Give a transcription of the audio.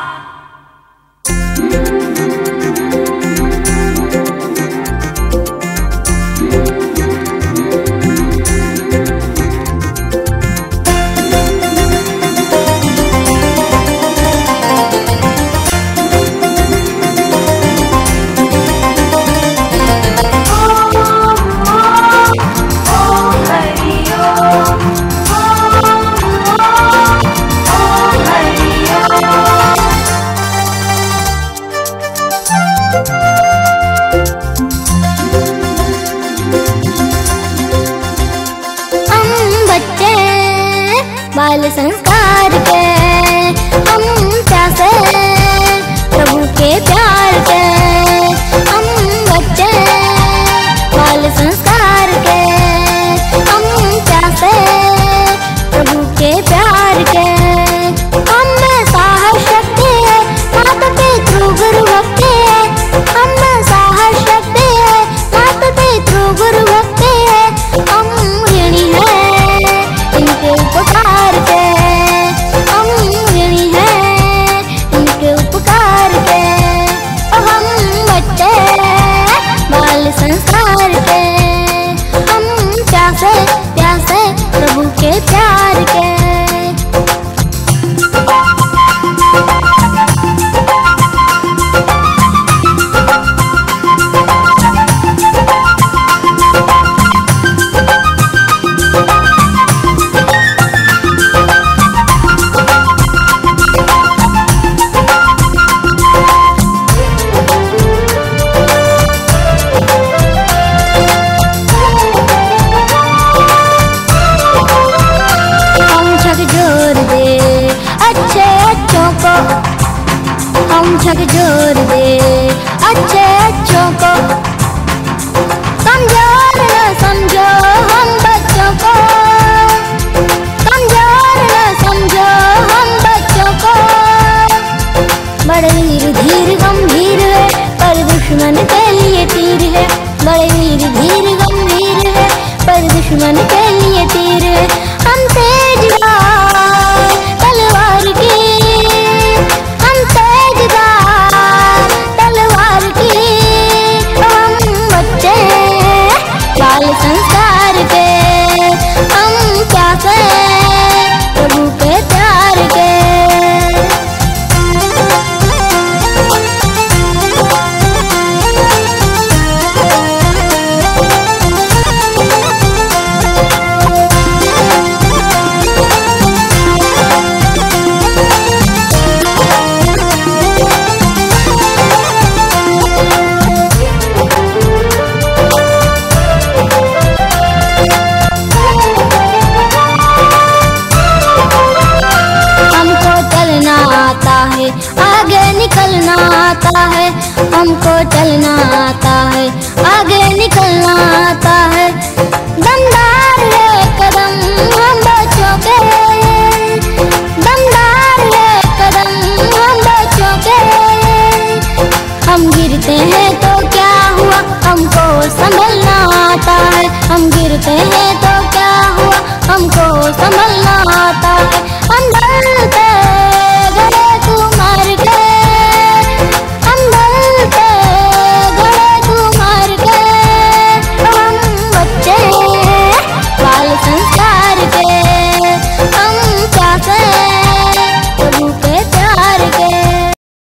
Ah. Alessandro. Shake हम झकझोर दे। अच्छे अच्छों को कमज़ोर न समझो हम बच्चों को। कमज़ोर न समझो हम बच्चों को। बड़े वीर धीर गंभीर है, पर दुश्मन के लिए तीर है। बड़े वीर धीर गंभीर है, पर दुश्मन के लिए तीर है। आगे निकलना आता है, हमको चलना आता है। आगे निकलना आता है। दमदार है कदम, हम बच्चों के। दमदार कदम, हम बच्चों के। हम गिरते हैं तो क्या हुआ? हमको संभलना आता है। हम गिरते हैं तो क्या हुआ? हमको संभलना आता